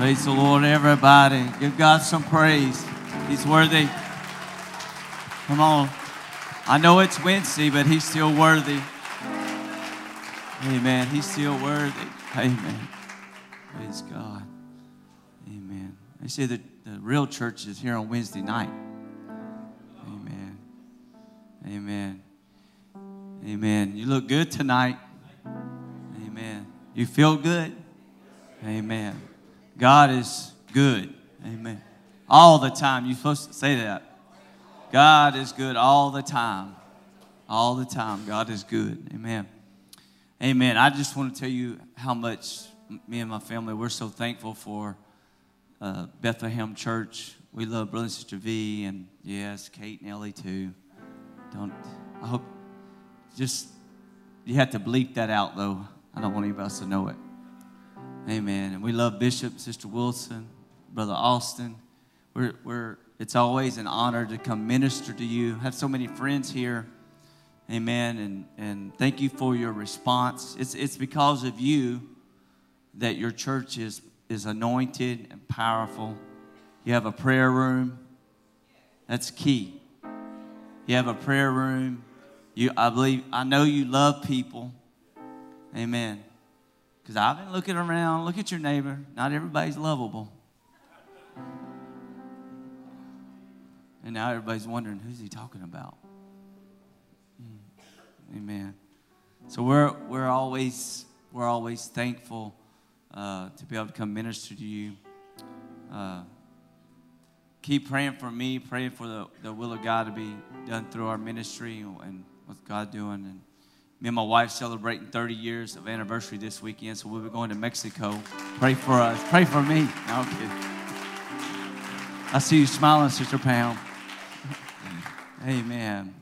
Praise the Lord, everybody. Give God some praise. He's worthy. Come on. I know it's Wednesday, but He's still worthy. Amen. He's still worthy. Amen. Praise God. Amen. They say that the real church is here on Wednesday night. Amen. Amen. Amen. You look good tonight. Amen. You feel good. Amen. God is good. Amen. All the time. You're supposed to say that. God is good all the time. All the time. God is good. Amen. Amen. I just want to tell you how much me and my family, we're so thankful for uh, Bethlehem Church. We love Brother and Sister V, and yes, Kate and Ellie too. Don't, I hope, just, you have to bleep that out though. I don't want anybody else to know it. Amen. And we love Bishop, Sister Wilson, Brother Austin. We're, we're, it's always an honor to come minister to you. Have so many friends here. Amen. And, and thank you for your response. It's, it's because of you that your church is, is anointed and powerful. You have a prayer room. That's key. You have a prayer room. You, I believe, I know you love people. Amen. Because I've been looking around, look at your neighbor. Not everybody's lovable. And now everybody's wondering, who's he talking about? Mm. Amen. So we're, we're, always, we're always thankful uh, to be able to come minister to you. Uh, keep praying for me, praying for the, the will of God to be done through our ministry and what God doing. And me and my wife celebrating 30 years of anniversary this weekend, so we'll be going to Mexico. Pray for us. Pray for me. No, I'm kidding. I see you smiling, Sister Pam. Amen.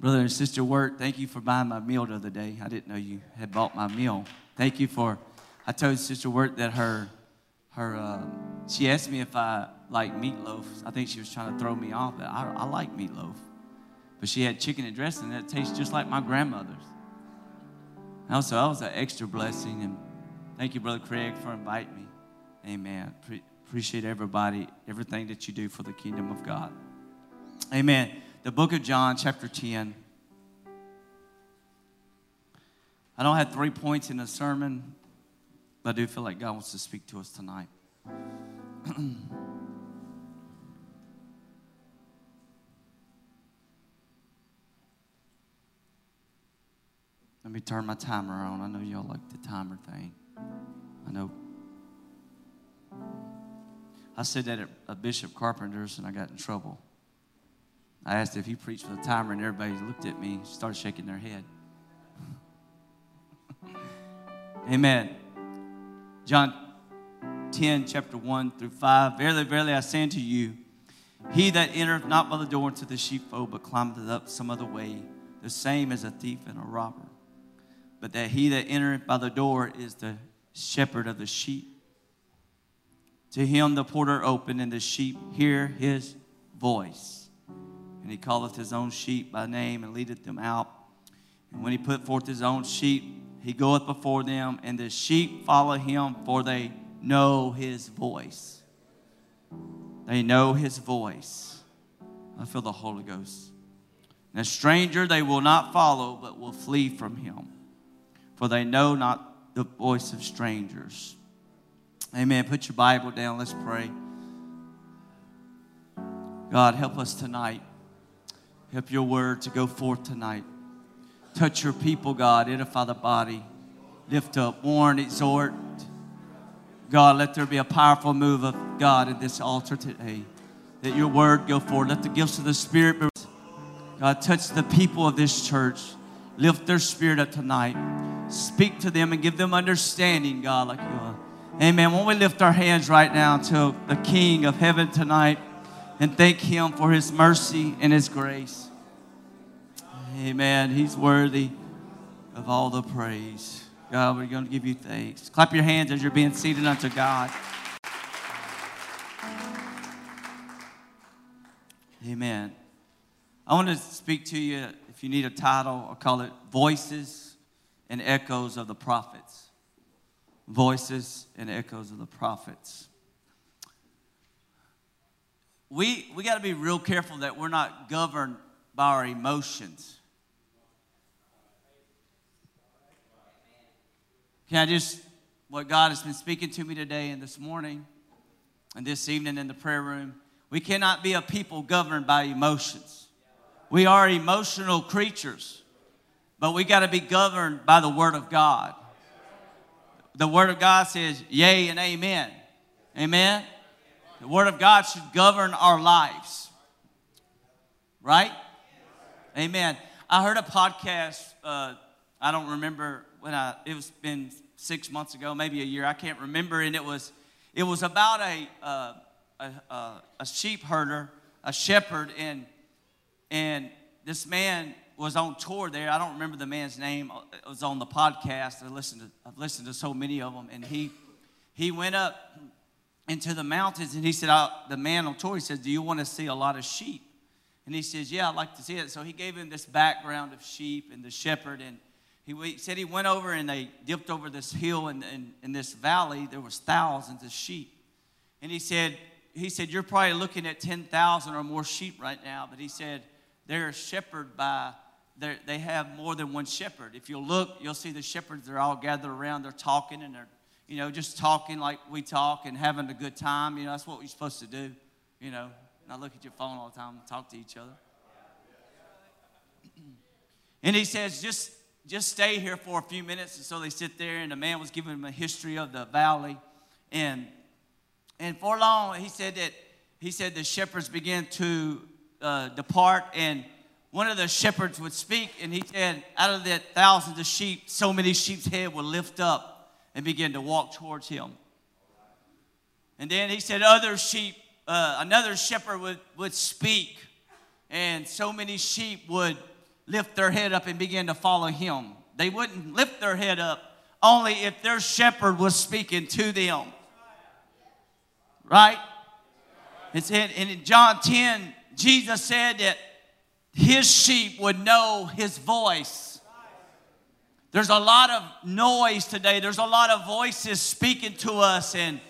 Brother and Sister Wirt, thank you for buying my meal the other day. I didn't know you had bought my meal. Thank you for, I told Sister Wirt that her, her, uh, she asked me if I like meatloaf. I think she was trying to throw me off, but I, I like meatloaf. But she had chicken and dressing that tastes just like my grandmother's. And so that was an extra blessing. And thank you, Brother Craig, for inviting me. Amen. Pre- appreciate everybody, everything that you do for the kingdom of God. Amen. The book of John, chapter 10. I don't have three points in the sermon, but I do feel like God wants to speak to us tonight. Let me turn my timer on. I know y'all like the timer thing. I know. I said that at a Bishop Carpenter's and I got in trouble. I asked if he preached with a timer, and everybody looked at me, started shaking their head. Amen. John 10, chapter 1 through 5. Verily, verily, I say unto you, he that entereth not by the door into the sheepfold, but climbeth up some other way, the same as a thief and a robber. But that he that entereth by the door is the shepherd of the sheep. To him the porter opened, and the sheep hear his voice and he calleth his own sheep by name and leadeth them out. And when he put forth his own sheep, he goeth before them, and the sheep follow him, for they know his voice. They know his voice. I feel the Holy Ghost. And a stranger they will not follow, but will flee from him, for they know not the voice of strangers. Amen. Put your Bible down. Let's pray. God, help us tonight. Help your word to go forth tonight. Touch your people, God. Edify the body. Lift up, warn, exhort. God, let there be a powerful move of God in this altar today. That your word go forth. Let the gifts of the Spirit, be. God, touch the people of this church. Lift their spirit up tonight. Speak to them and give them understanding, God, like you are. Amen. When we lift our hands right now to the King of heaven tonight, and thank Him for His mercy and His grace. Amen. He's worthy of all the praise. God, we're going to give you thanks. Clap your hands as you're being seated unto God. Amen. I want to speak to you, if you need a title, I'll call it Voices and Echoes of the Prophets. Voices and Echoes of the Prophets. we, we got to be real careful that we're not governed by our emotions. Can I just, what God has been speaking to me today and this morning and this evening in the prayer room, we cannot be a people governed by emotions. We are emotional creatures, but we got to be governed by the Word of God. The Word of God says, Yea and Amen. Amen. The Word of God should govern our lives. Right? Amen. I heard a podcast, uh, I don't remember when I, it was been six months ago, maybe a year, I can't remember, and it was, it was about a, uh, a, a, sheep herder, a shepherd, and, and this man was on tour there. I don't remember the man's name. It was on the podcast. I listened to, I've listened to so many of them, and he, he went up into the mountains, and he said, the man on tour, he says, do you want to see a lot of sheep? And he says, yeah, I'd like to see it. So he gave him this background of sheep and the shepherd, and he said he went over and they dipped over this hill and in, in, this valley. There was thousands of sheep. And he said, he said, you're probably looking at 10,000 or more sheep right now. But he said, they're shepherded by, they're, they have more than one shepherd. If you look, you'll see the shepherds, they're all gathered around. They're talking and they're you know, just talking like we talk and having a good time. You know, that's what we're supposed to do. You know, not look at your phone all the time and talk to each other. and he says, just, just stay here for a few minutes. And so they sit there, and the man was giving him a history of the valley. And, and for long, he said that he said the shepherds began to uh, depart, and one of the shepherds would speak, and he said, out of the thousands of sheep, so many sheep's head would lift up and begin to walk towards him. And then he said, Other sheep, uh, another shepherd would, would speak, and so many sheep would lift their head up and begin to follow him. They wouldn't lift their head up only if their shepherd was speaking to them. Right? It said, and in John 10, Jesus said that his sheep would know his voice there's a lot of noise today. There's a lot of voices speaking to us. And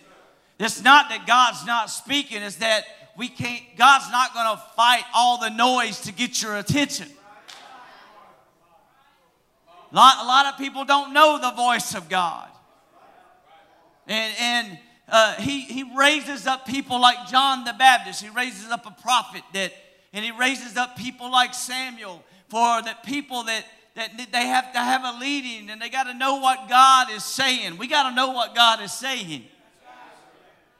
it's not that God's not speaking, it's that we can't, God's not going to fight all the noise to get your attention. A lot, a lot of people don't know the voice of God. And, and uh, he, he raises up people like John the Baptist. He raises up a prophet that, and he raises up people like Samuel for the people that that they have to have a leading and they got to know what God is saying. We got to know what God is saying.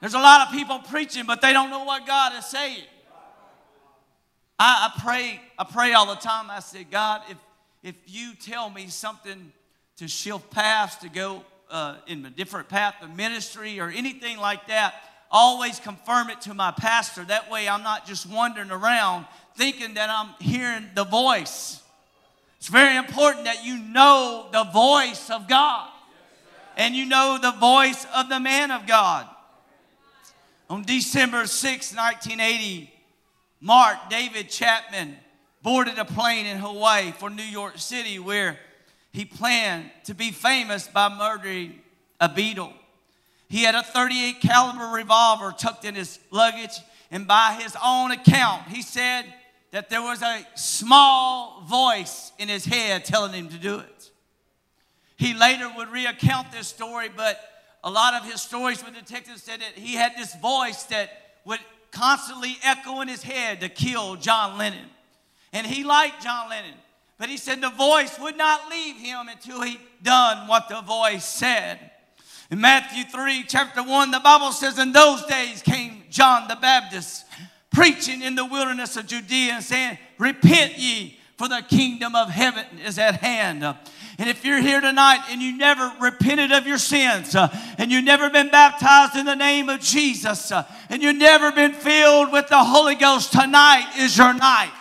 There's a lot of people preaching, but they don't know what God is saying. I, I pray, I pray all the time. I say, God, if if you tell me something to shift paths to go uh, in a different path of ministry or anything like that, always confirm it to my pastor. That way, I'm not just wandering around thinking that I'm hearing the voice. It's very important that you know the voice of God and you know the voice of the man of God. On December 6, 1980, Mark David Chapman boarded a plane in Hawaii for New York City where he planned to be famous by murdering a Beatle. He had a 38 caliber revolver tucked in his luggage and by his own account, he said that there was a small voice in his head telling him to do it. He later would recount this story, but a lot of his stories with detectives said that he had this voice that would constantly echo in his head to kill John Lennon. And he liked John Lennon, but he said the voice would not leave him until he done what the voice said. In Matthew 3, chapter 1, the Bible says, In those days came John the Baptist preaching in the wilderness of Judea and saying, Repent ye, for the kingdom of heaven is at hand. And if you're here tonight and you never repented of your sins, uh, and you've never been baptized in the name of Jesus, uh, and you've never been filled with the Holy Ghost, tonight is your night.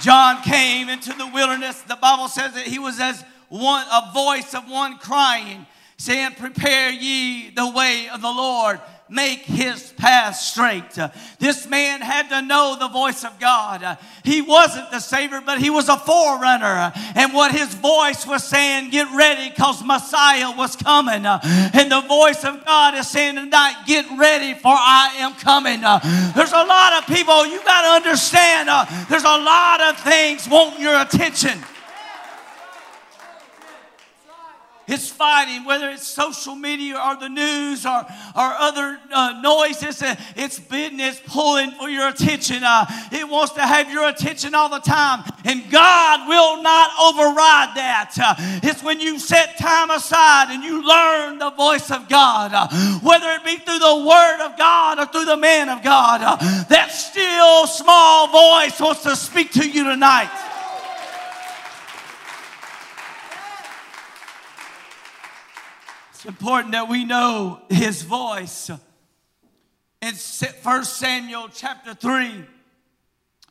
John came into the wilderness. The Bible says that he was as one, a voice of one crying, saying, Prepare ye the way of the Lord, make his path straight. This man had to know the voice of God. He wasn't the Savior, but he was a forerunner. And what his voice was saying, get ready because Messiah was coming. And the voice of God is saying tonight, get ready for I am coming. There's a lot of people, you got to understand, there's a lot of things wanting your attention. It's fighting, whether it's social media or the news or, or other uh, noises. Uh, it's business pulling for your attention. Uh, it wants to have your attention all the time. And God will not override that. Uh, it's when you set time aside and you learn the voice of God, uh, whether it be through the Word of God or through the man of God. That still small voice wants to speak to you tonight. It's important that we know his voice. In 1 Samuel chapter 3,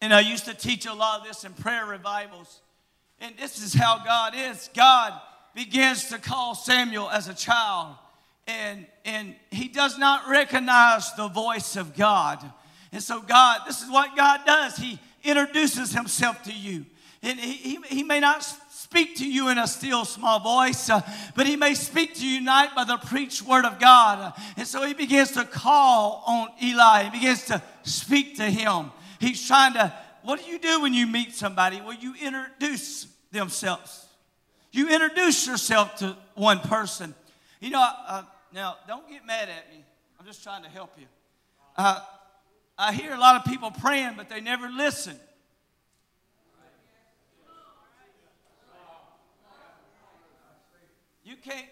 and I used to teach a lot of this in prayer revivals. And this is how God is. God begins to call Samuel as a child, and, and he does not recognize the voice of God. And so, God, this is what God does. He introduces himself to you. And he, he, he may not speak to you in a still small voice, uh, but he may speak to you tonight by the preached word of God. And so he begins to call on Eli. He begins to speak to him. He's trying to, what do you do when you meet somebody? Well, you introduce themselves. You introduce yourself to one person. You know, uh, now don't get mad at me. I'm just trying to help you. Uh, I hear a lot of people praying, but they never listen. You can't,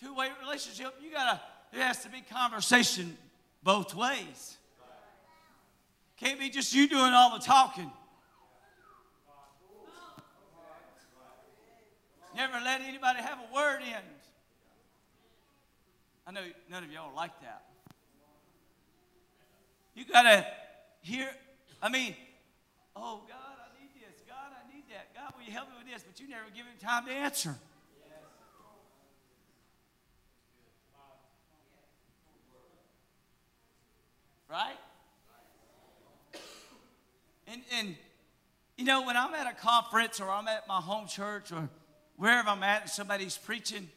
two way relationship, you gotta, there has to be conversation both ways. Can't be just you doing all the talking. Never let anybody have a word in. I know none of y'all like that. You gotta hear, I mean, oh God, I need this. God, I need that. God, will you help me with this? But you never give him time to answer. Right? And, and, you know, when I'm at a conference or I'm at my home church or wherever I'm at and somebody's preaching,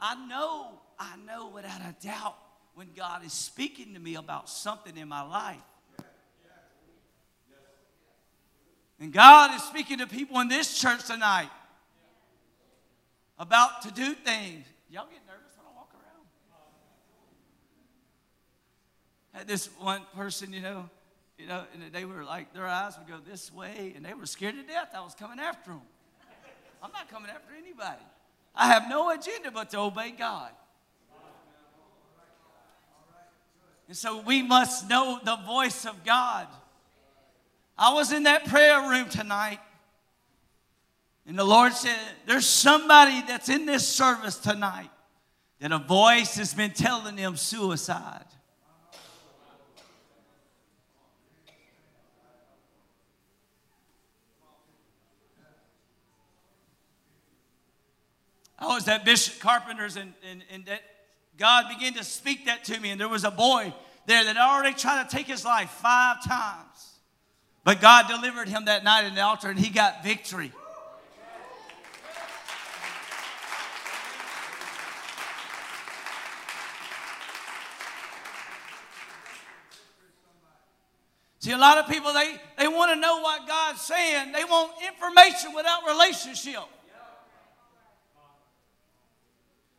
I know, I know without a doubt when God is speaking to me about something in my life. And God is speaking to people in this church tonight about to do things. Y'all get nervous when I walk around. Had this one person, you know, you know, and they were like, their eyes would go this way, and they were scared to death I was coming after them. I'm not coming after anybody. I have no agenda but to obey God. And so we must know the voice of God. I was in that prayer room tonight, and the Lord said, There's somebody that's in this service tonight that a voice has been telling them suicide. I was at Bishop Carpenter's and, and, and that God began to speak that to me. And there was a boy there that already tried to take his life five times. But God delivered him that night in the altar and he got victory. See, a lot of people, they, they want to know what God's saying. They want information without relationship.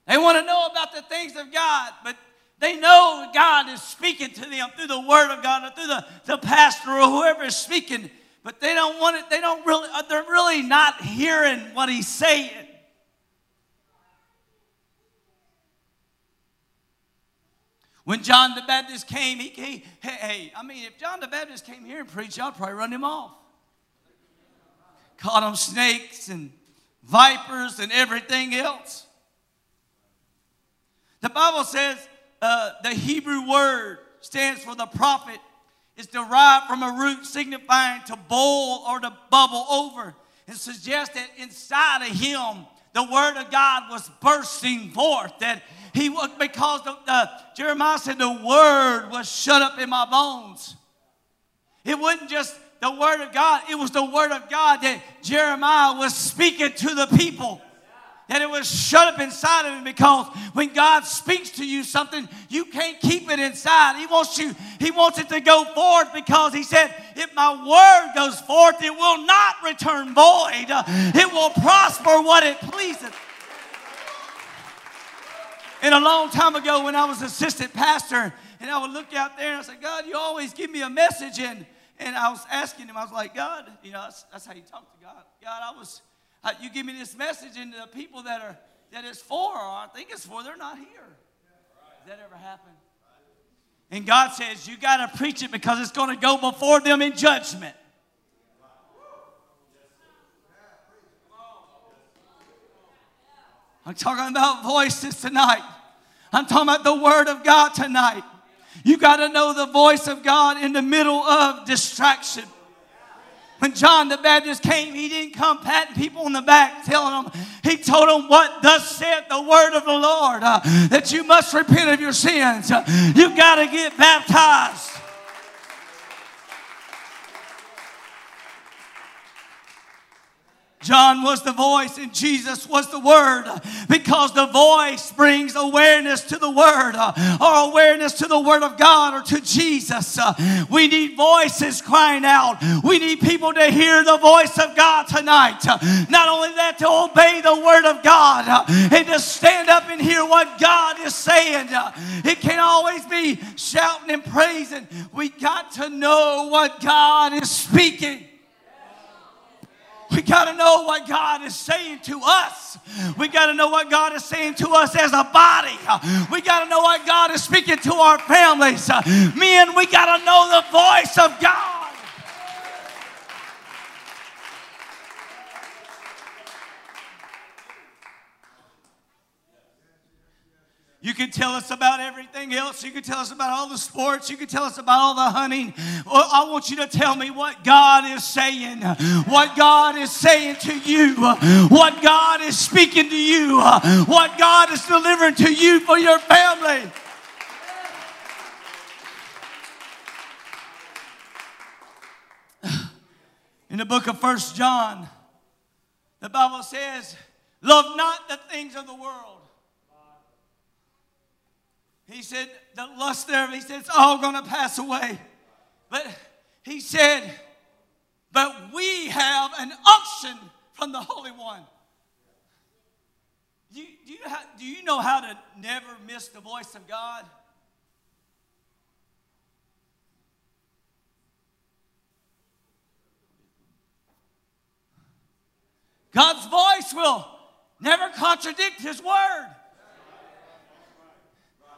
They want to know about the things of God, but they know God is speaking to them through the Word of God or through the, the pastor or whoever is speaking, but they don't want it, they don't really, uh, they're really not hearing what He's saying. When John the Baptist came, he came, hey, hey, I mean, if John the Baptist came here and preached, I'd probably run him off. Caught him snakes and vipers and everything else. The Bible says uh, the Hebrew word stands for the prophet. It's derived from a root signifying to boil or to bubble over. and suggests that inside of him, the word of God was bursting forth, that, he was, because the, the, Jeremiah said the word was shut up in my bones. It wasn't just the word of God, it was the word of God that Jeremiah was speaking to the people that it was shut up inside of him because when God speaks to you something, you can't keep it inside. He wants you, He wants it to go forth because He said, if my word goes forth, it will not return void. It will prosper what it pleases. And a long time ago, when I was assistant pastor, and I would look out there and I said, God, you always give me a message. And, and I was asking him, I was like, God, you know, that's, that's how you talk to God. God, I was uh, you give me this message, and the people that are that it's for, or I think it's for, they're not here. Has that ever happened? And God says, You got to preach it because it's going to go before them in judgment. I'm talking about voices tonight. I'm talking about the Word of God tonight. You got to know the voice of God in the middle of distraction. When John the Baptist came, he didn't come patting people on the back, telling them, he told them what thus said the word of the Lord, uh, that you must repent of your sins. Uh, you got to get baptized. John was the voice and Jesus was the word because the voice brings awareness to the word uh, or awareness to the word of God or to Jesus. Uh, we need voices crying out. We need people to hear the voice of God tonight. Uh, not only that, to obey the word of God and to stand up and hear what God is saying. It can't always be shouting and praising. We got to know what God is speaking. We got to know what God is saying to us. We got to know what God is saying to us as a body. We got to know what God is speaking to our families. Men, we got to know the voice of God. You can tell us about everything else. You can tell us about all the sports. You can tell us about all the hunting. I want you to tell me what God is saying, what God is saying to you, what God is speaking to you, what God is delivering to you for your family. In the book of First John, the Bible says, Love not the things of the world he said, the lust there, he said, it's all going to pass away. But he said, but we have an unction from the Holy One. Do you, do, you, do you know how to never miss the voice of God? God's voice will never contradict His word.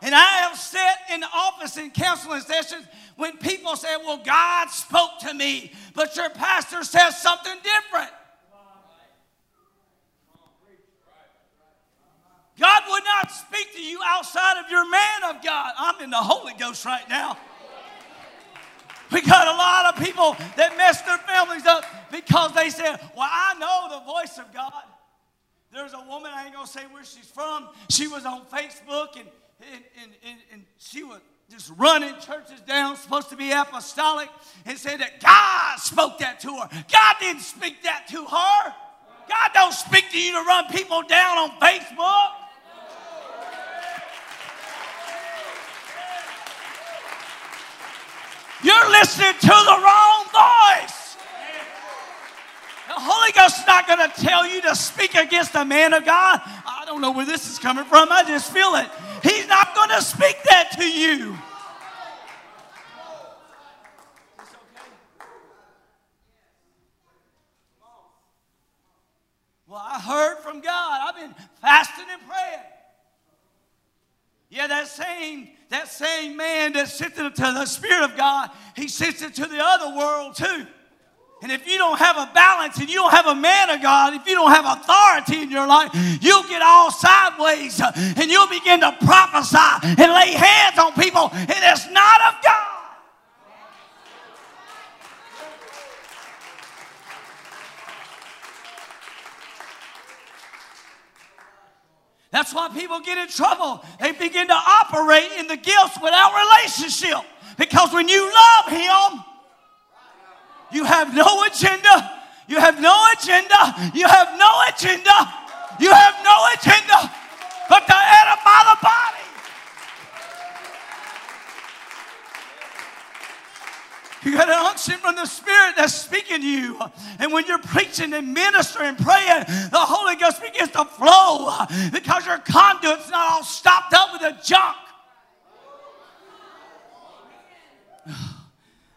And I have sat in the office in counseling sessions when people say, Well, God spoke to me, but your pastor says something different. God would not speak to you outside of your man of God. I'm in the Holy Ghost right now. We got a lot of people that mess their families up because they said, Well, I know the voice of God. There's a woman, I ain't gonna say where she's from. She was on Facebook and she was just running churches down, supposed to be apostolic, and said that God spoke that to her. God didn't speak that to her. God don't speak to you to run people down on Facebook. You're listening to the wrong voice. The Holy Ghost is not going to tell you to speak against a man of God. I don't know where this is coming from. I just feel it. Not going to speak that to you. Well, I heard from God. I've been fasting and praying. Yeah, that same, that same man that sits to the Spirit of God, he sits into the other world too. And if you don't have a balance and you don't have a man of God, if you don't have authority in your life, you'll get all sideways uh, and you'll begin to prophesy and lay hands on people, and it's not of God. That's why people get in trouble. They begin to operate in the gifts without relationship. Because when you love Him, you have no agenda. You have no agenda. You have no agenda. You have no agenda but to edify the body. You got an unction from the Spirit that's speaking to you. And when you're preaching and ministering and praying, the Holy Ghost begins to flow because your conduit's not all stopped up with the junk.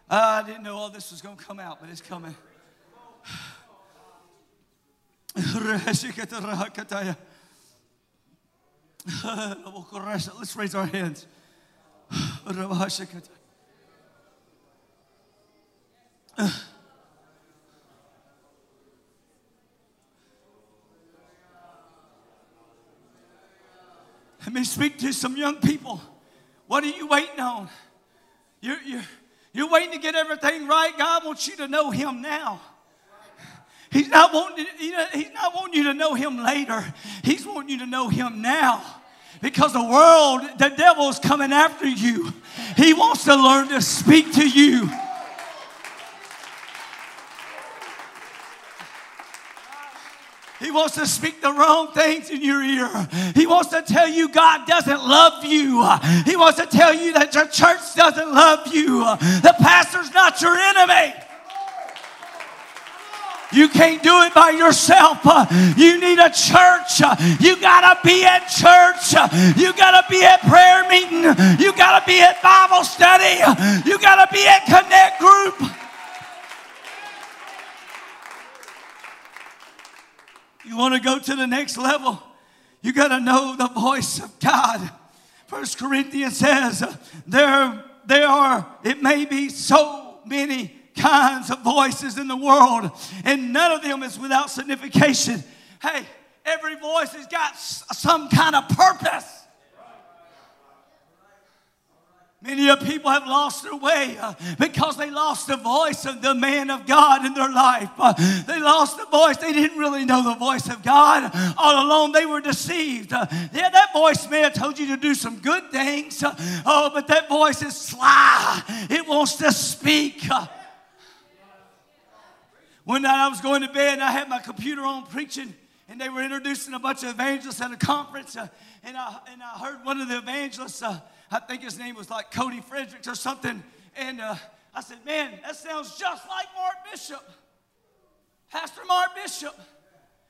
Ah, I didn't know all this was going to come out, but it's coming. Let's raise our hands. Let me speak to some young people. What are you waiting on? You're, you're, you're waiting to get everything right. God wants you to know Him now. He's not wanting, you know, he's not wanting you to know Him later. He's wanting you to know Him now. Because the world, the devil is coming after you. He wants to learn to speak to you. He wants to speak the wrong things in your ear. He wants to tell you God doesn't love you. He wants to tell you that your church doesn't love you. The pastor's not your enemy. You can't do it by yourself. You need a church. You got to be at church. You got to be at prayer meeting. You got to be at Bible study. You got to be at Connect group. You want to go to the next level? You got to know the voice of God. First Corinthians says there, there are, it may be so many kinds of voices in the world, and none of them is without signification. Hey, every voice has got some kind of purpose. Many of people have lost their way uh, because they lost the voice of the man of God in their life. Uh, they lost the voice. They didn't really know the voice of God. All alone, they were deceived. Uh, yeah, that voice may have told you to do some good things. Oh, but that voice is sly. It wants to speak. One night I was going to bed and I had my computer on preaching and they were introducing a bunch of evangelists at a conference. And, I, and I heard one of the evangelists I think his name was like Cody Fredericks or something. And uh, I said, man, that sounds just like Mark Bishop, Pastor Mark Bishop.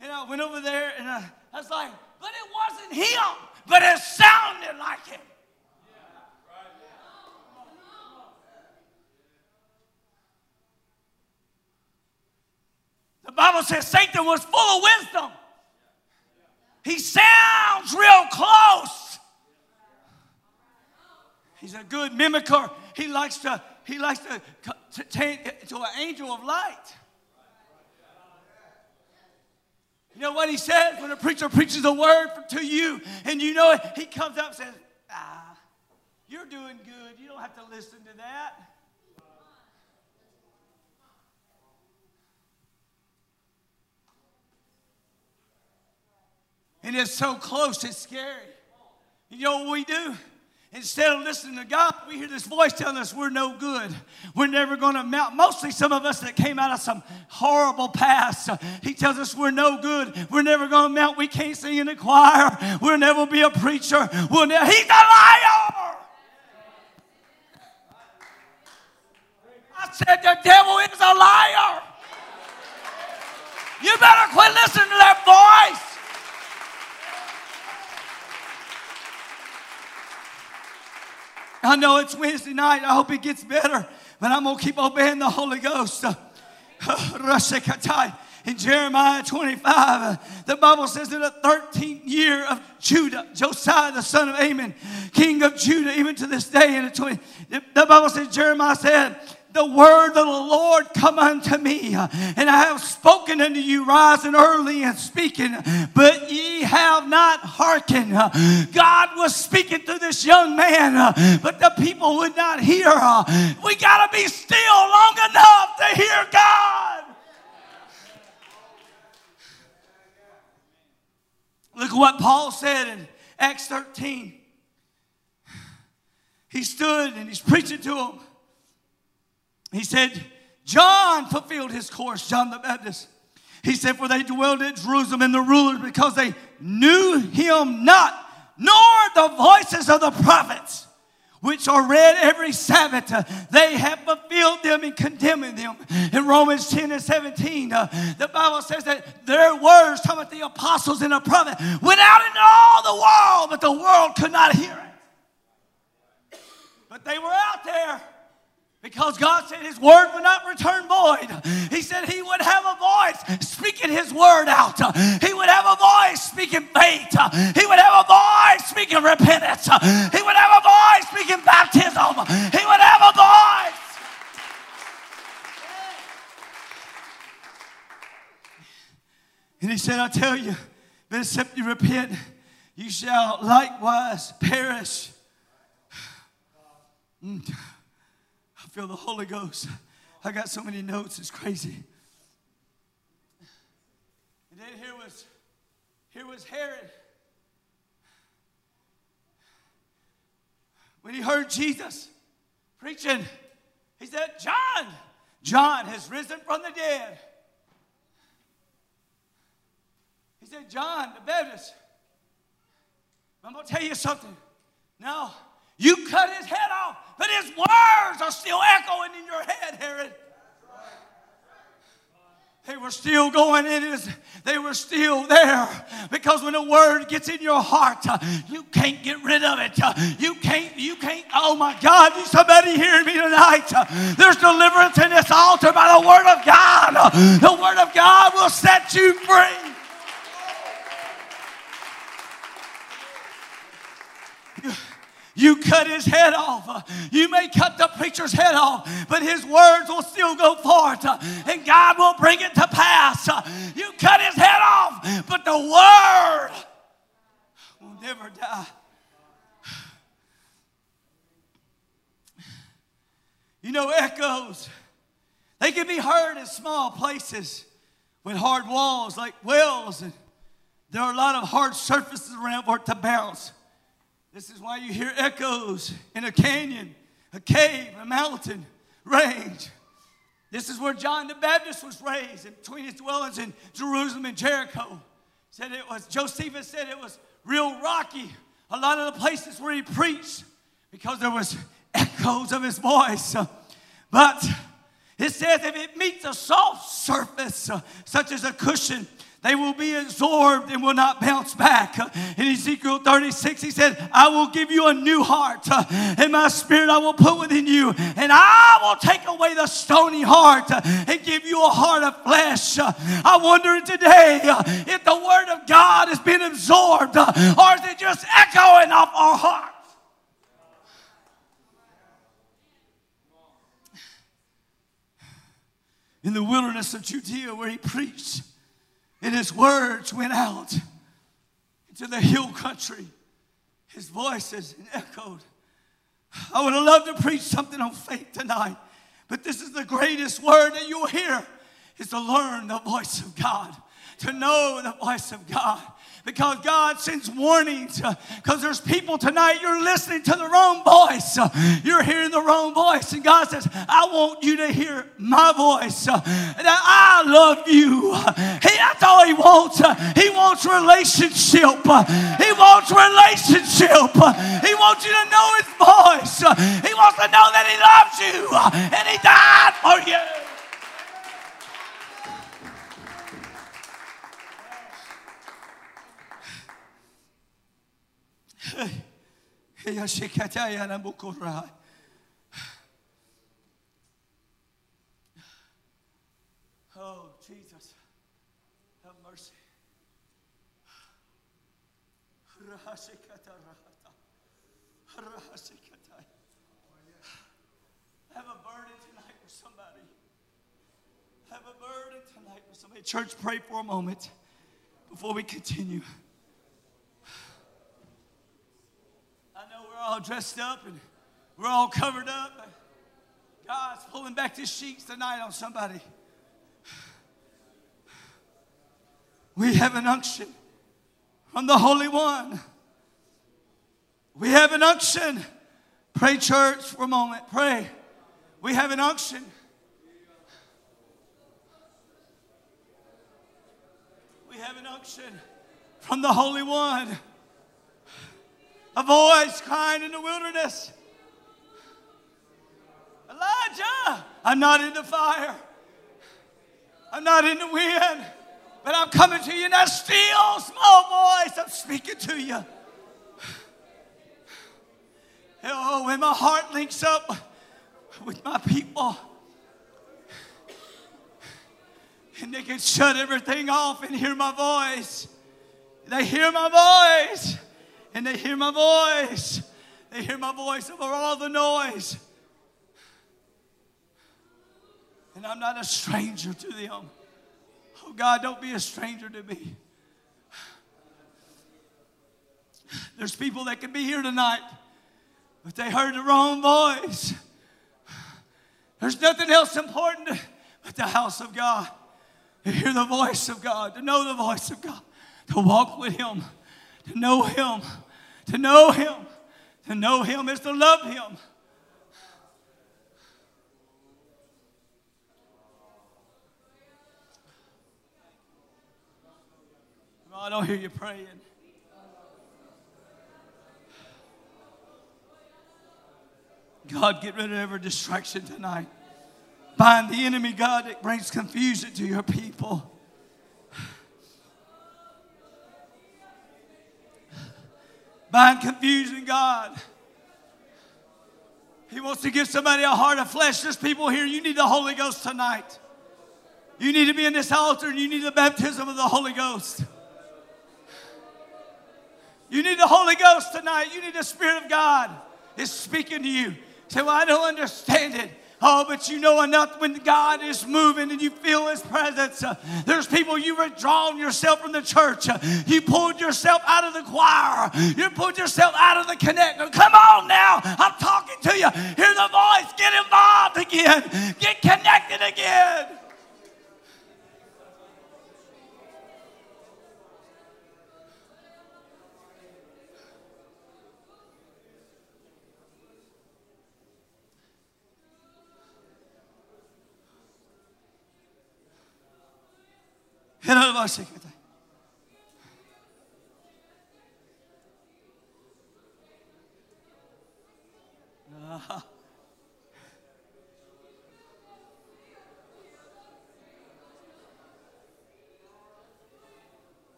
And I went over there and I, I was like, but it wasn't him, but it sounded like him. The Bible says Satan was full of wisdom. He sounds real close. He's a good mimicker. He likes to, he likes to, to to an angel of light. You know what he says when a preacher preaches a word to you and you know it? He comes up and says, Ah, you're doing good. You don't have to listen to that. And it's so close, it's scary. You know what we do? Instead of listening to God, we hear this voice telling us we're no good. We're never going to amount. Mostly some of us that came out of some horrible past. He tells us we're no good. We're never going to amount. We can't sing in the choir. We'll never be a preacher. We'll ne- He's a liar. I said the devil is a liar. You better quit listening to that voice. I know it's Wednesday night. I hope it gets better, but I'm going to keep obeying the Holy Ghost. In Jeremiah 25, uh, the Bible says in the 13th year of Judah, Josiah, the son of Amon, king of Judah, even to this day, in the 20, the Bible says, Jeremiah said, the word of the Lord come unto me, and I have spoken unto you, rising early and speaking, but ye have not hearkened. God was speaking to this young man, but the people would not hear. We got to be still long enough to hear God. Look at what Paul said in Acts 13. He stood and he's preaching to them. He said, John fulfilled his course, John the Baptist. He said, For they dwelled at Jerusalem and the rulers because they knew him not, nor the voices of the prophets which are read every Sabbath. They have fulfilled them in condemning them. In Romans 10 and 17, uh, the Bible says that their words, talking about the apostles and the prophets, went out into all the world, but the world could not hear it. But they were out there. Because God said His word would not return void. He said He would have a voice speaking His word out. He would have a voice speaking faith. He would have a voice speaking repentance. He would have a voice speaking baptism. He would have a voice. And He said, I tell you, but except you repent, you shall likewise perish. Mm feel the Holy Ghost. I got so many notes, it's crazy. And then here was, here was Herod. When he heard Jesus preaching, he said, John, John has risen from the dead. He said, John the Baptist. I'm going to tell you something. Now, you cut his head off, but his words are still echoing in your head, Herod. They were still going in his, they were still there. Because when a word gets in your heart, uh, you can't get rid of it. Uh, you can't, you can't, oh my God, is somebody hearing me tonight. Uh, there's deliverance in this altar by the word of God. The word of God will set you free. Cut his head off. You may cut the preacher's head off, but his words will still go forth and God will bring it to pass. You cut his head off, but the word will never die. You know, echoes, they can be heard in small places with hard walls like wells, and there are a lot of hard surfaces around for it to bounce. This is why you hear echoes in a canyon, a cave, a mountain, range. This is where John the Baptist was raised, in between his dwellings in Jerusalem and Jericho. Said it was, Josephus said it was real rocky. A lot of the places where he preached because there was echoes of his voice. But it says if it meets a soft surface, such as a cushion, they will be absorbed and will not bounce back. In Ezekiel 36, he said, I will give you a new heart, and my spirit I will put within you, and I will take away the stony heart and give you a heart of flesh. I wonder today if the word of God has been absorbed, or is it just echoing off our hearts? In the wilderness of Judea, where he preached, and his words went out into the hill country. His voices echoed. I would have loved to preach something on faith tonight, but this is the greatest word that you'll hear is to learn the voice of God, to know the voice of God because God sends warnings. Because there's people tonight, you're listening to the wrong voice. You're hearing the wrong voice. And God says, I want you to hear my voice. That I love you. He, that's all He wants. He wants relationship. He wants relationship. He wants you to know His voice. He wants to know that He loves you and He died for you. Oh, Jesus, have mercy. Have a burden tonight for somebody. Have a burden tonight for somebody. Church, pray for a moment before we continue. All dressed up and we're all covered up. God's pulling back the sheets tonight on somebody. We have an unction from the Holy One. We have an unction. Pray, church, for a moment. Pray. We have an unction. We have an unction from the Holy One. A voice crying in the wilderness. Elijah, I'm not in the fire. I'm not in the wind, but I'm coming to you in that still small voice. I'm speaking to you. Oh, when my heart links up with my people, and they can shut everything off and hear my voice. They hear my voice, and they hear my voice. They hear my voice over all the noise. And I'm not a stranger to them. Oh, God, don't be a stranger to me. There's people that can be here tonight, but they heard the wrong voice. There's nothing else important but the house of God. To hear the voice of God, to know the voice of God, to walk with Him, to know Him, to know Him, to know Him is to love Him. I don't hear you praying. God, get rid of every distraction tonight. Bind the enemy, God, that brings confusion to your people. Bind confusion, God. He wants to give somebody a heart of flesh. There's people here, you need the Holy Ghost tonight. You need to be in this altar and you need the baptism of the Holy Ghost. You need the Holy Ghost tonight. You need the Spirit of God is speaking to you. Say, well, I don't understand it. Oh, but you know enough when God is moving and you feel His presence. There's people you've withdrawn yourself from the church. You pulled yourself out of the choir. You pulled yourself out of the connect. Come on now. I'm talking to you. Hear the voice. Get involved again. Get connected again. Olsun.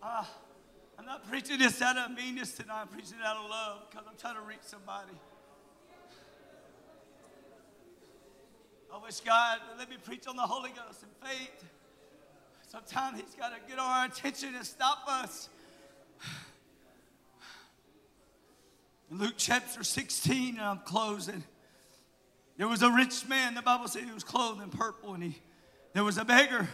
Ah, I'm not preaching this out of meanness tonight. I'm preaching out of love because I'm trying to reach somebody. I wish God would let me preach on the Holy Ghost and faith. Sometimes He's got to get our attention and stop us. Luke chapter 16, and I'm closing. There was a rich man, the Bible says he was clothed in purple, and he, there was a beggar.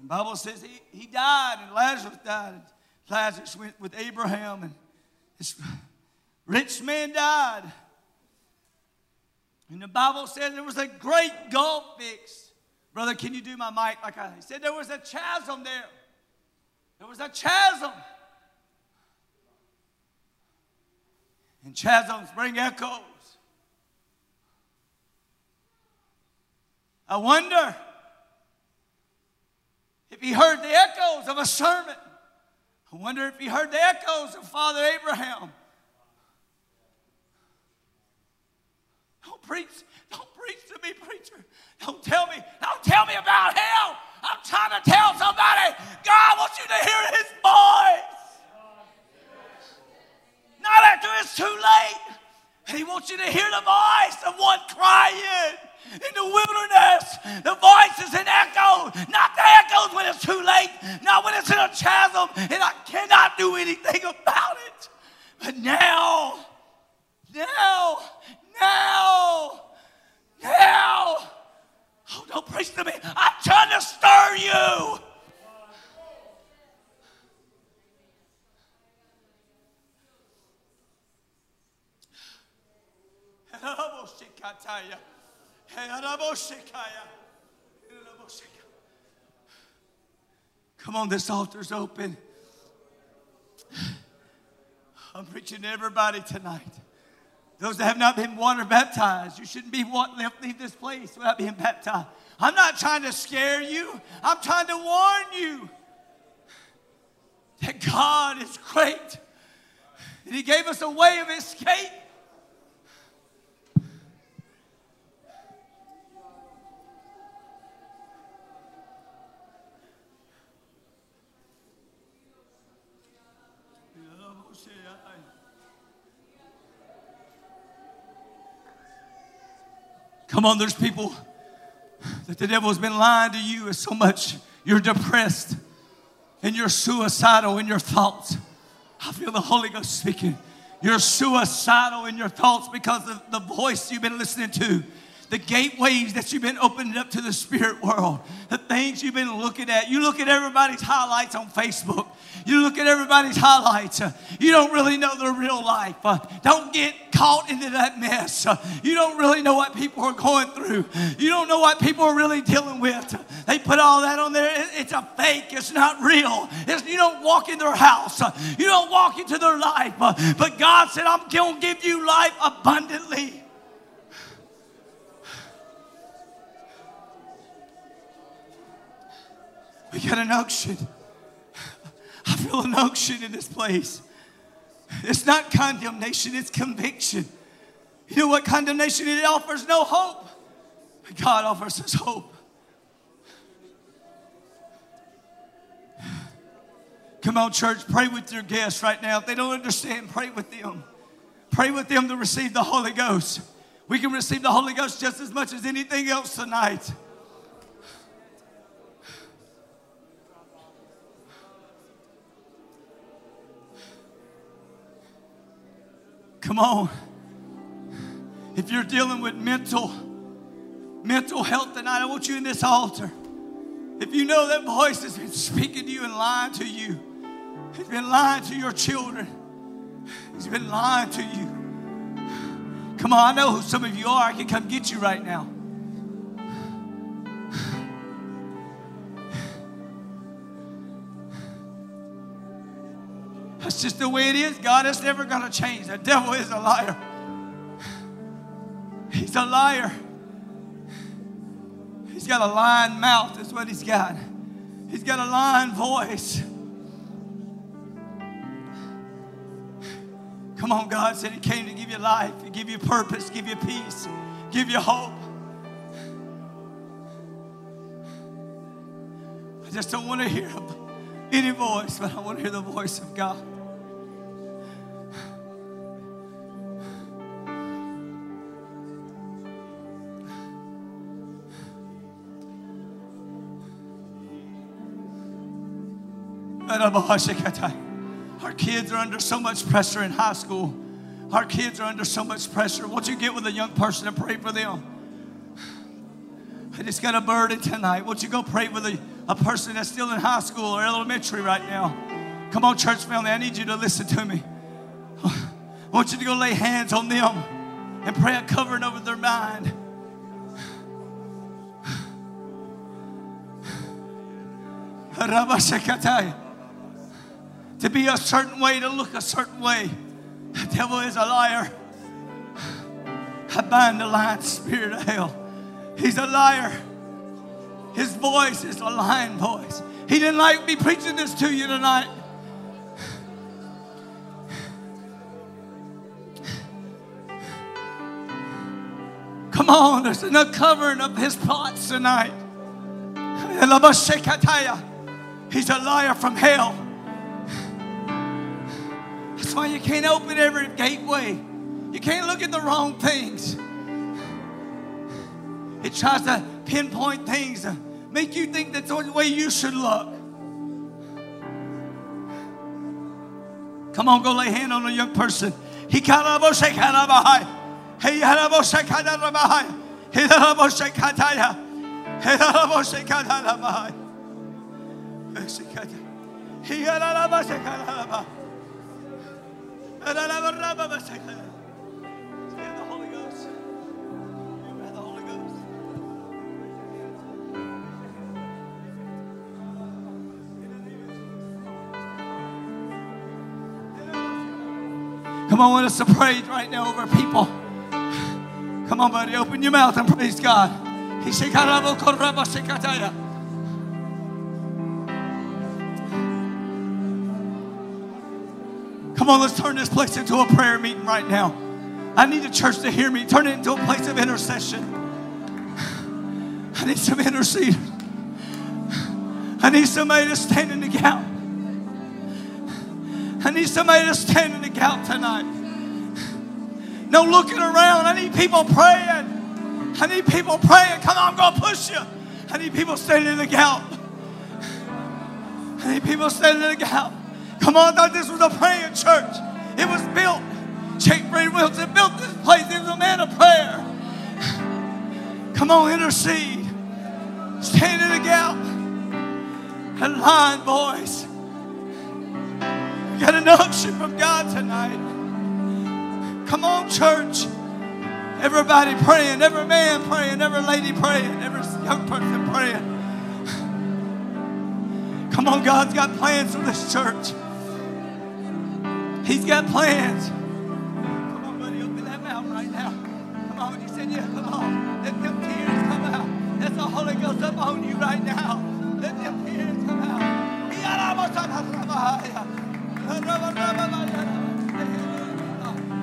The Bible says he, he died, and Lazarus died. And Lazarus went with Abraham, and this rich man died. And the Bible says there was a great gulf fixed. Brother, can you do my mic like I said? There was a chasm there. There was a chasm. And chasms bring echoes. I wonder if he heard the echoes of a sermon. I wonder if he heard the echoes of Father Abraham. Don't preach, don't preach to me, preacher. Don't tell me, don't tell me about hell. I'm trying to tell somebody, God wants you to hear his voice. Not after it's too late. And he wants you to hear the voice of one crying in the wilderness. The voice is an echo, not the echoes when it's too late, not when it's in a chasm, and I cannot do anything about it. But now, now, now, now. Oh, don't preach to me. I'm trying to stir you. Come on, this altar's open. I'm preaching to everybody tonight. Those that have not been water baptized, you shouldn't be left leave this place without being baptized. I'm not trying to scare you. I'm trying to warn you that God is great. And He gave us a way of escape. Come on, there's people that the devil has been lying to you is so much you're depressed and you're suicidal in your thoughts. I feel the Holy Ghost speaking. You're suicidal in your thoughts because of the voice you've been listening to the gateways that you've been opening up to the spirit world, the things you've been looking at. You look at everybody's highlights on Facebook. You look at everybody's highlights. You don't really know their real life. Don't get caught into that mess. You don't really know what people are going through. You don't know what people are really dealing with. They put all that on there. It's a fake. It's not real. It's, you don't walk in their house. You don't walk into their life. But God said, I'm going to give you life abundantly. We got an unction. I feel an unction in this place. It's not condemnation, it's conviction. You know what condemnation it offers? No hope. But God offers us hope. Come on, church, pray with your guests right now. If they don't understand, pray with them. Pray with them to receive the Holy Ghost. We can receive the Holy Ghost just as much as anything else tonight. Come on. If you're dealing with mental mental health tonight, I want you in this altar. If you know that voice has been speaking to you and lying to you, he's been lying to your children. He's been lying to you. Come on, I know who some of you are. I can come get you right now. That's just the way it is. God is never going to change. The devil is a liar. He's a liar. He's got a lying mouth, is what he's got. He's got a lying voice. Come on, God said He came to give you life, to give you purpose, give you peace, give you hope. I just don't want to hear any voice, but I want to hear the voice of God. Our kids are under so much pressure in high school. Our kids are under so much pressure. Won't you get with a young person and pray for them? I just got a burden tonight. Won't you go pray with a, a person that's still in high school or elementary right now? Come on, church family, I need you to listen to me. I want you to go lay hands on them and pray a covering over their mind. To be a certain way, to look a certain way. The devil is a liar. I bind the lying spirit of hell. He's a liar. His voice is a lying voice. He didn't like me preaching this to you tonight. Come on, there's an uncovering of his plots tonight. He's a liar from hell. That's why you can't open every gateway. You can't look at the wrong things. It tries to pinpoint things to make you think that's the way you should look. Come on, go lay hand on a young person. He oh, and oh, I Come on, let us to praise right now over people. Come on, buddy, open your mouth and praise God. He said, Come on, let's turn this place into a prayer meeting right now. I need the church to hear me. Turn it into a place of intercession. I need some interceders. I need somebody to stand in the gap. I need somebody to stand in the gap tonight. No looking around. I need people praying. I need people praying. Come on, I'm going to push you. I need people standing in the gap. I need people standing in the gap. Come on, thought this was a praying church. It was built. Jake Ray Wilson built this place. He was a man of prayer. Come on, intercede. Stand in the gap. And line, boys. We got an unction from God tonight. Come on, church. Everybody praying, every man praying, every lady praying, every young person praying. Come on, God's got plans for this church. He's got plans. Come on, buddy, open that mouth right now. Come on, you said yeah, come on. Let them tears come out. That's the Holy Ghost up on you right now. Let them tears come out.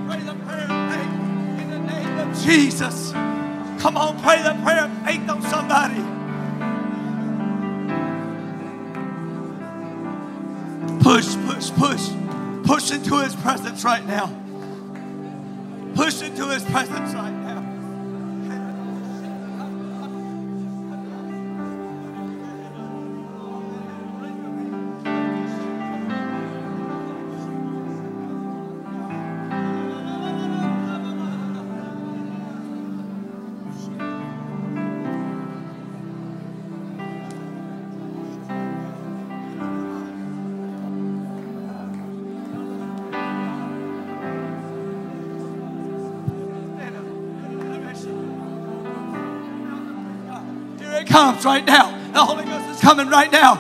Pray the prayer of faith in the name of Jesus. Come on, pray the prayer of faith on somebody. Push, push, push. Push into his presence right now. Push into his presence right now. Right now. The Holy Ghost is coming right now.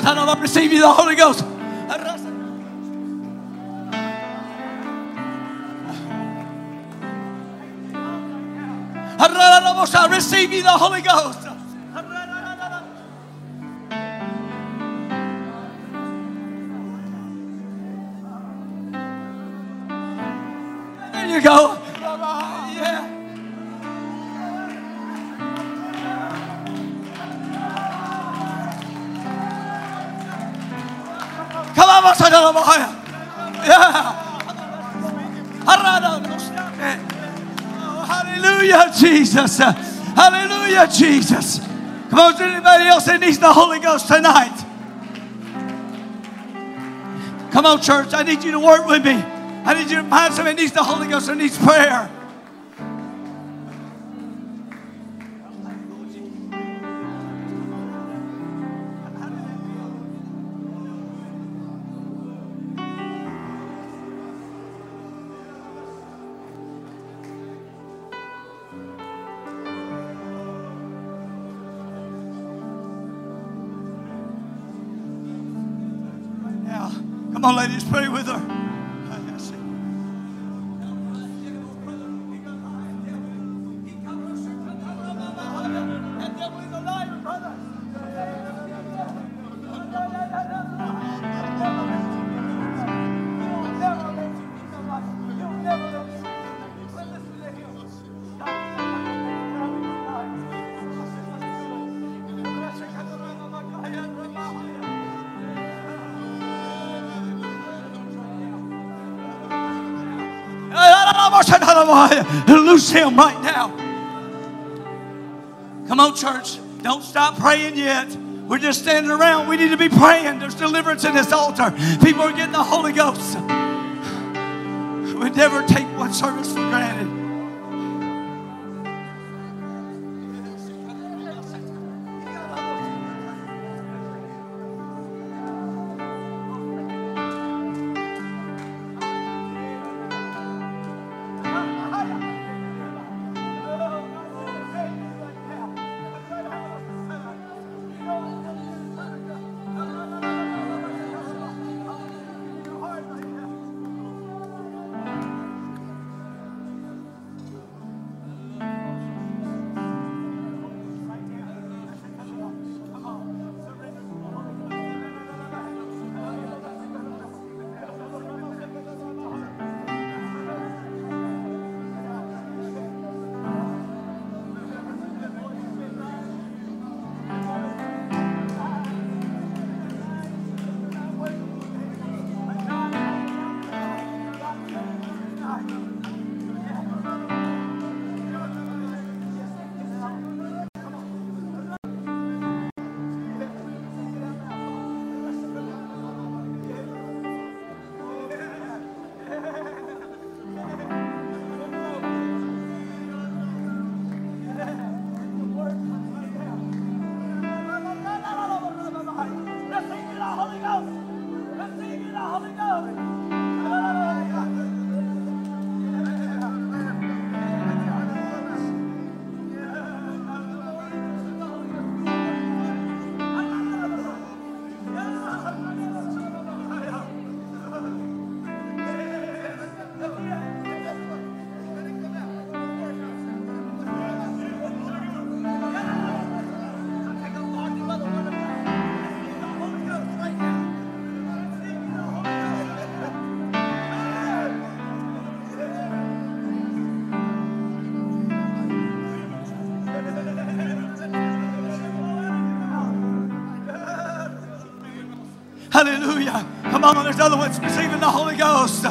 Tanama receive you the Holy Ghost. I Receive you the Holy Ghost. You go. Yeah. Come on, Moshe Tanama. Yeah. Oh, Hallelujah, Jesus. Hallelujah, Jesus. Come on, is anybody else that needs the Holy Ghost tonight? Come on, church. I need you to work with me. I need you to find somebody that needs the Holy Ghost. Or needs prayer. Loose him right now. Come on, church. Don't stop praying yet. We're just standing around. We need to be praying. There's deliverance in this altar. People are getting the Holy Ghost. We never take one service for granted. Hallelujah. Come on, there's other ones receiving the Holy Ghost.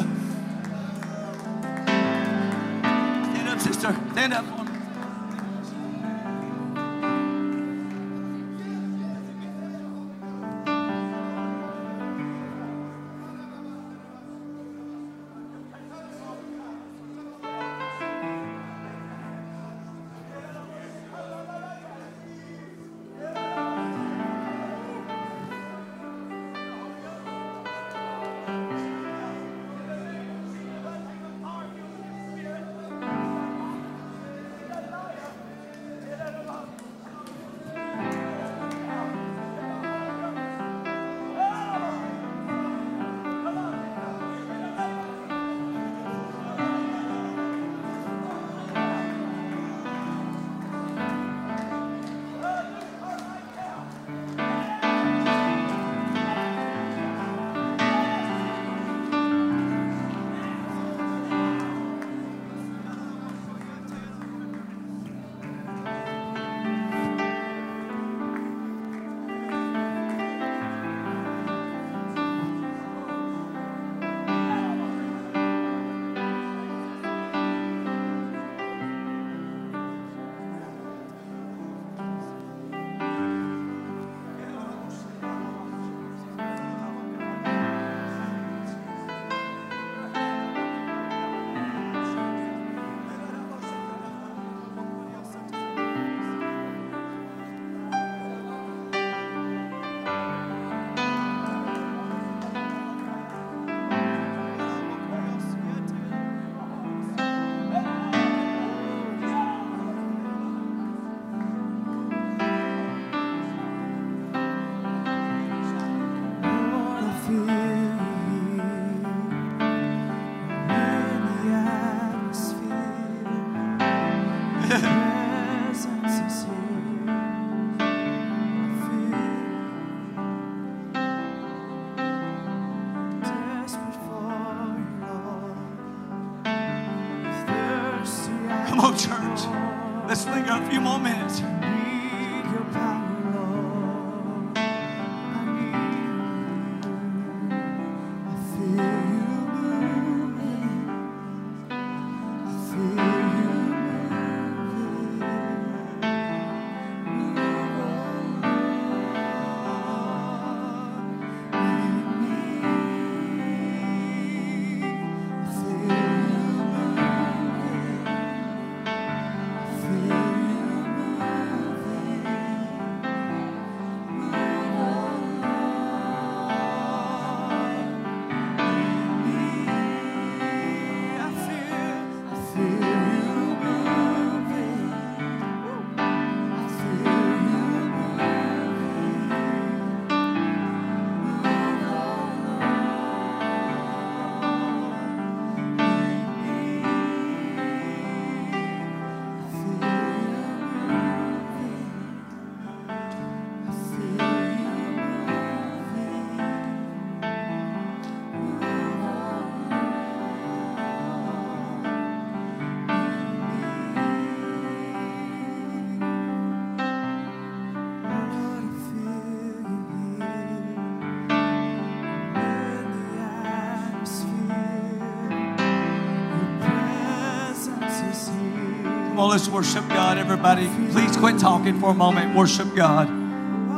Worship God, everybody. Please quit talking for a moment. Worship God.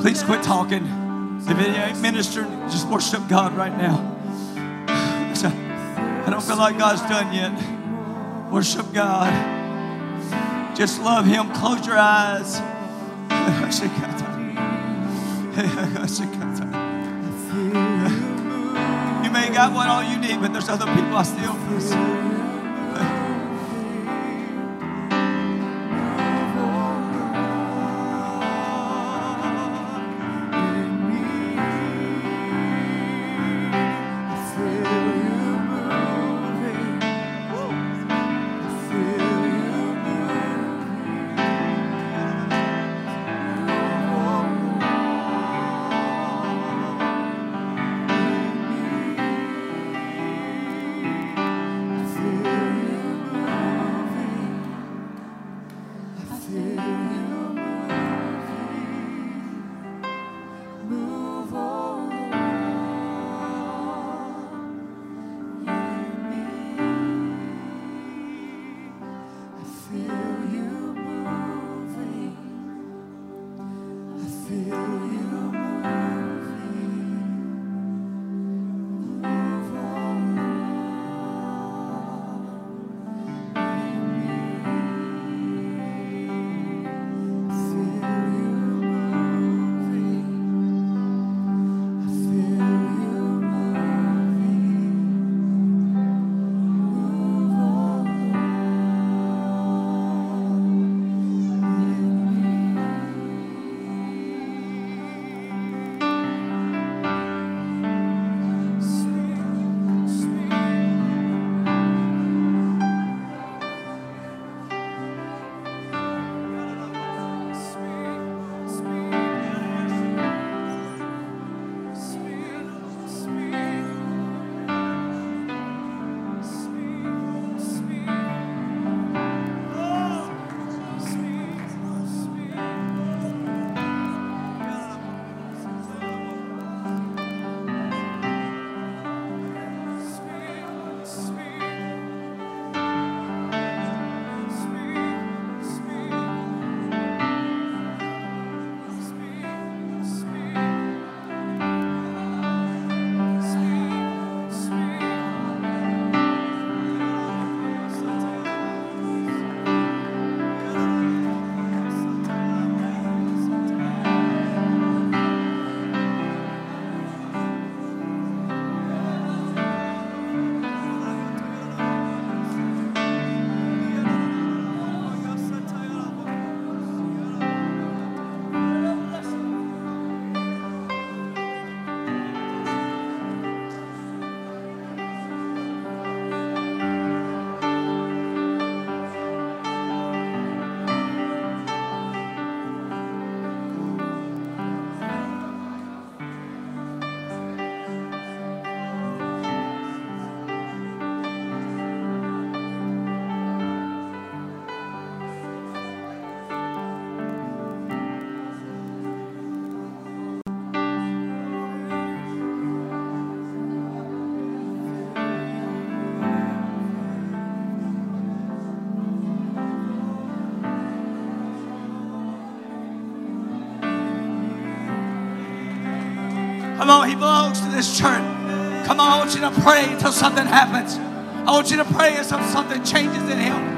Please quit talking. If it ain't uh, ministering, just worship God right now. I don't feel like God's done yet. Worship God. Just love Him. Close your eyes. You may got what all you need, but there's other people I still feel on, he belongs to this church. Come on, I want you to pray until something happens. I want you to pray until something changes in him.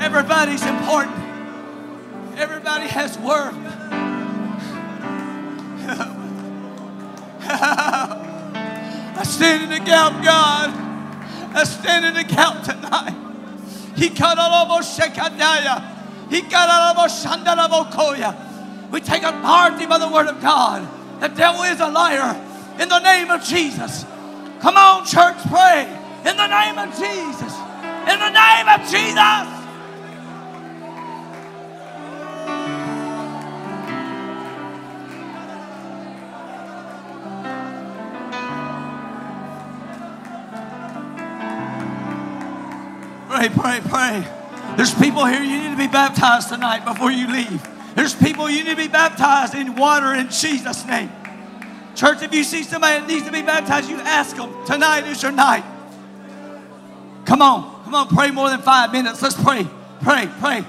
Everybody's important. Everybody has worth. I stand in the gap, God. I stand in the gap tonight. He got He got We take authority by the word of God. The devil is a liar. In the name of Jesus. Come on, church, pray. In the name of Jesus. In the name of Jesus. Pray, pray, pray. There's people here you need to be baptized tonight before you leave. There's people you need to be baptized in water in Jesus' name. Church, if you see somebody that needs to be baptized, you ask them. Tonight is your night. Come on. Come on, pray more than five minutes. Let's pray. Pray, pray.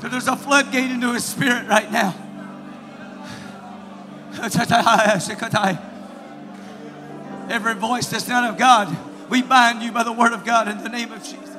So there's a floodgate into his spirit right now. Every voice that's not of God, we bind you by the word of God in the name of Jesus.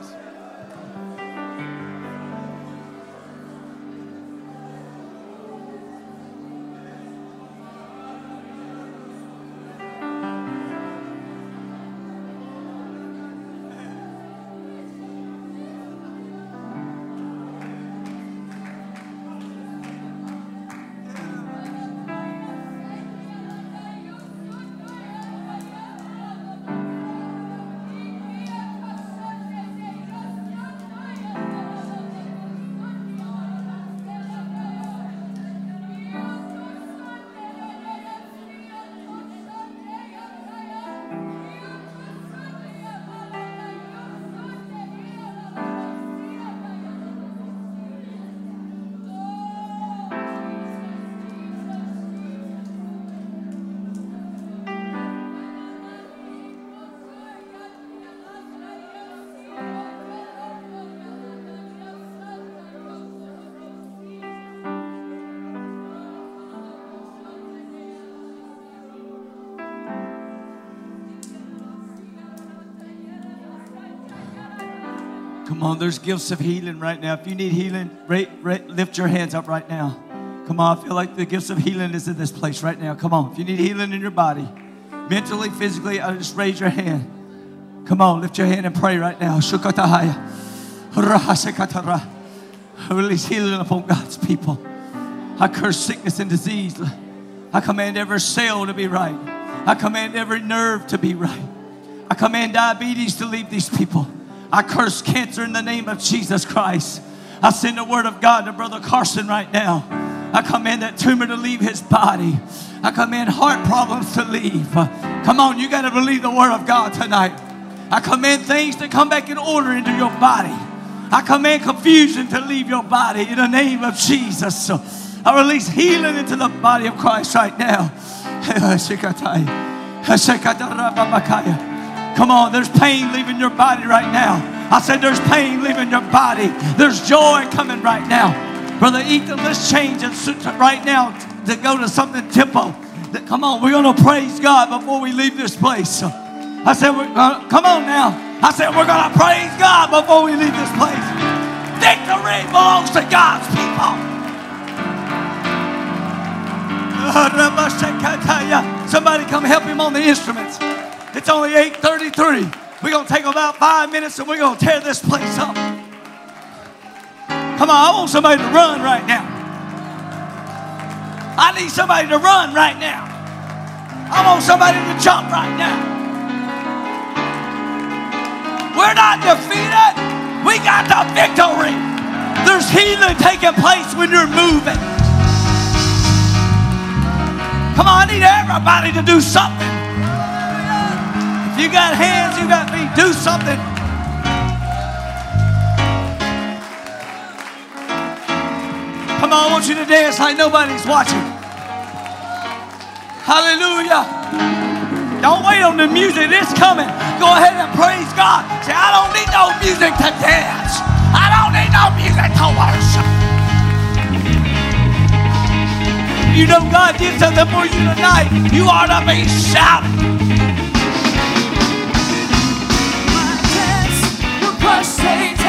On, there's gifts of healing right now. If you need healing, lift your hands up right now. Come on, I feel like the gifts of healing is in this place right now. Come on, if you need healing in your body, mentally, physically, I just raise your hand. Come on, lift your hand and pray right now. Release healing upon God's people. I curse sickness and disease. I command every cell to be right. I command every nerve to be right. I command diabetes to leave these people. I curse cancer in the name of Jesus Christ. I send the word of God to Brother Carson right now. I command that tumor to leave his body. I command heart problems to leave. Come on, you got to believe the word of God tonight. I command things to come back in order into your body. I command confusion to leave your body in the name of Jesus. So I release healing into the body of Christ right now. Come on, there's pain leaving your body right now. I said there's pain leaving your body. There's joy coming right now. Brother Ethan, let's change it right now to go to something tempo. Come on, we're going to praise God before we leave this place. I said, we're gonna, come on now. I said, we're going to praise God before we leave this place. Victory belongs to God's people. Somebody come help him on the instruments. It's only 8.33. We're to take about five minutes and we're to tear this place up. Come on, I want somebody to run right now. I need somebody to run right now. I want somebody to jump right now. We're not defeated. We got the victory. There's healing taking place when you're moving. Come on, I need everybody to do something. You got hands, you got feet, do something. Come on, I want you to dance like nobody's watching. Hallelujah. Don't wait on the music, it's coming. Go ahead and praise God. Say, I don't need no music to dance. I don't need no music to worship. You know God did something for you tonight. You ought to be shouting. Will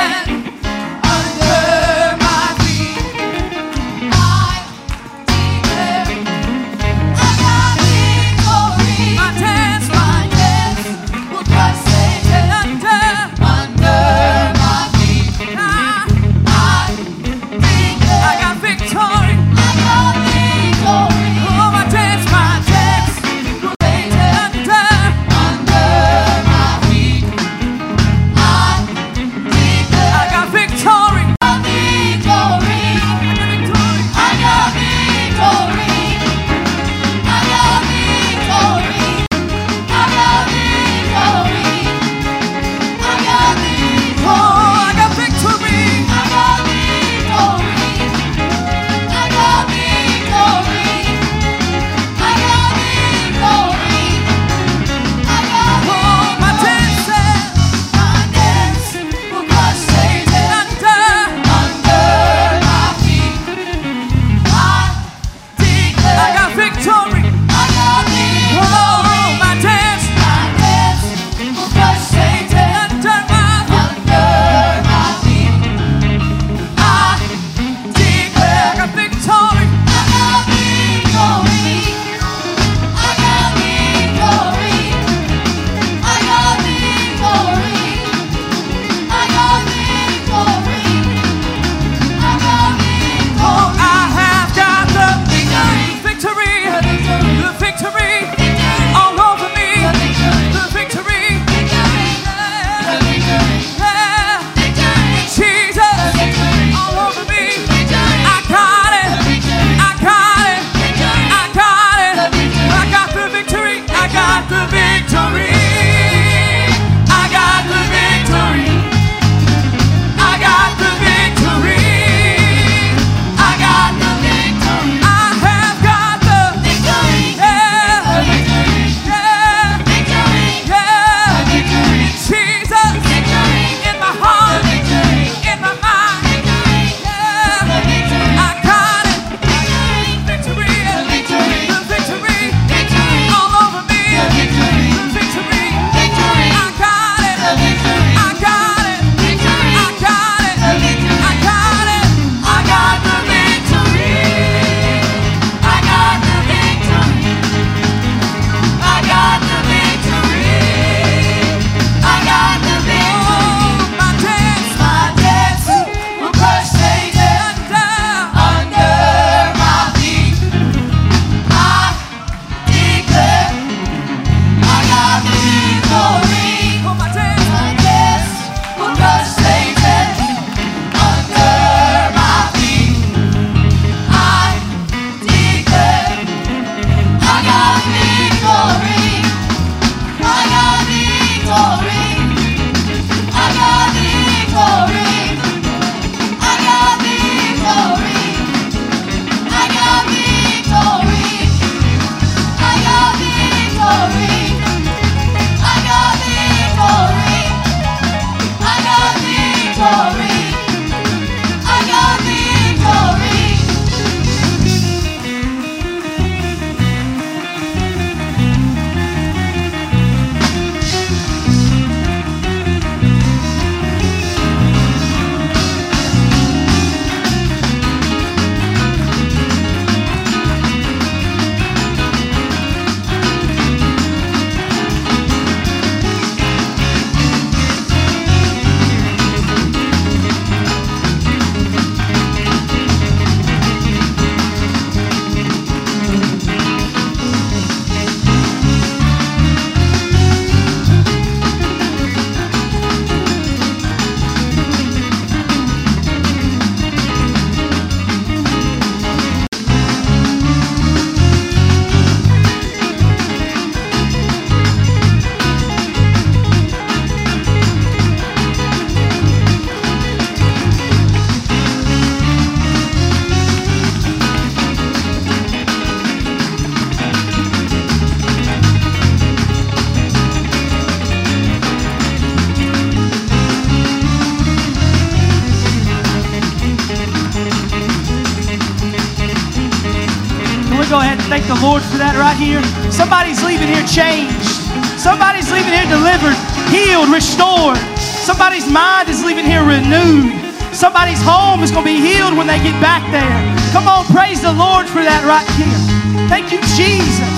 changed. Somebody's leaving here delivered, healed, restored. Somebody's mind is leaving here renewed. Somebody's home is going to be healed when they get back there. Come on, praise the Lord for that right here. Thank you, Jesus.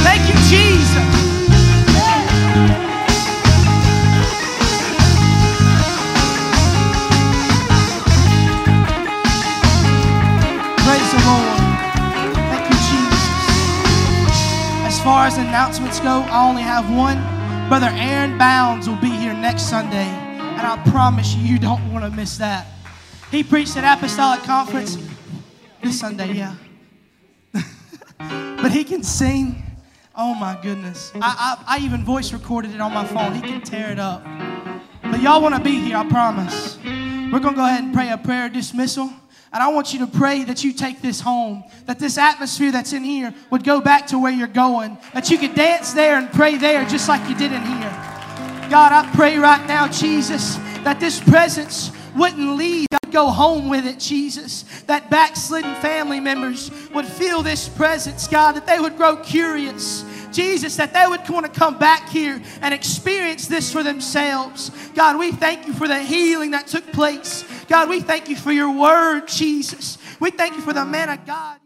Thank you, Jesus. As announcements go, I only have one. Brother Aaron Bounds will be here next Sunday, and I promise you, you don't want to miss that. He preached at Apostolic Conference this Sunday, yeah. but he can sing. Oh my goodness. I, I, I even voice recorded it on my phone. He can tear it up. But y'all want to be here, I promise. We're going to go ahead and pray a prayer dismissal. And I want you to pray that you take this home, that this atmosphere that's in here would go back to where you're going, that you could dance there and pray there just like you did in here. God, I pray right now, Jesus, that this presence wouldn't leave. I'd go home with it, Jesus. That backslidden family members would feel this presence, God, that they would grow curious. Jesus, that they would want to come back here and experience this for themselves. God, we thank you for the healing that took place. God, we thank you for your word, Jesus. We thank you for the man of God.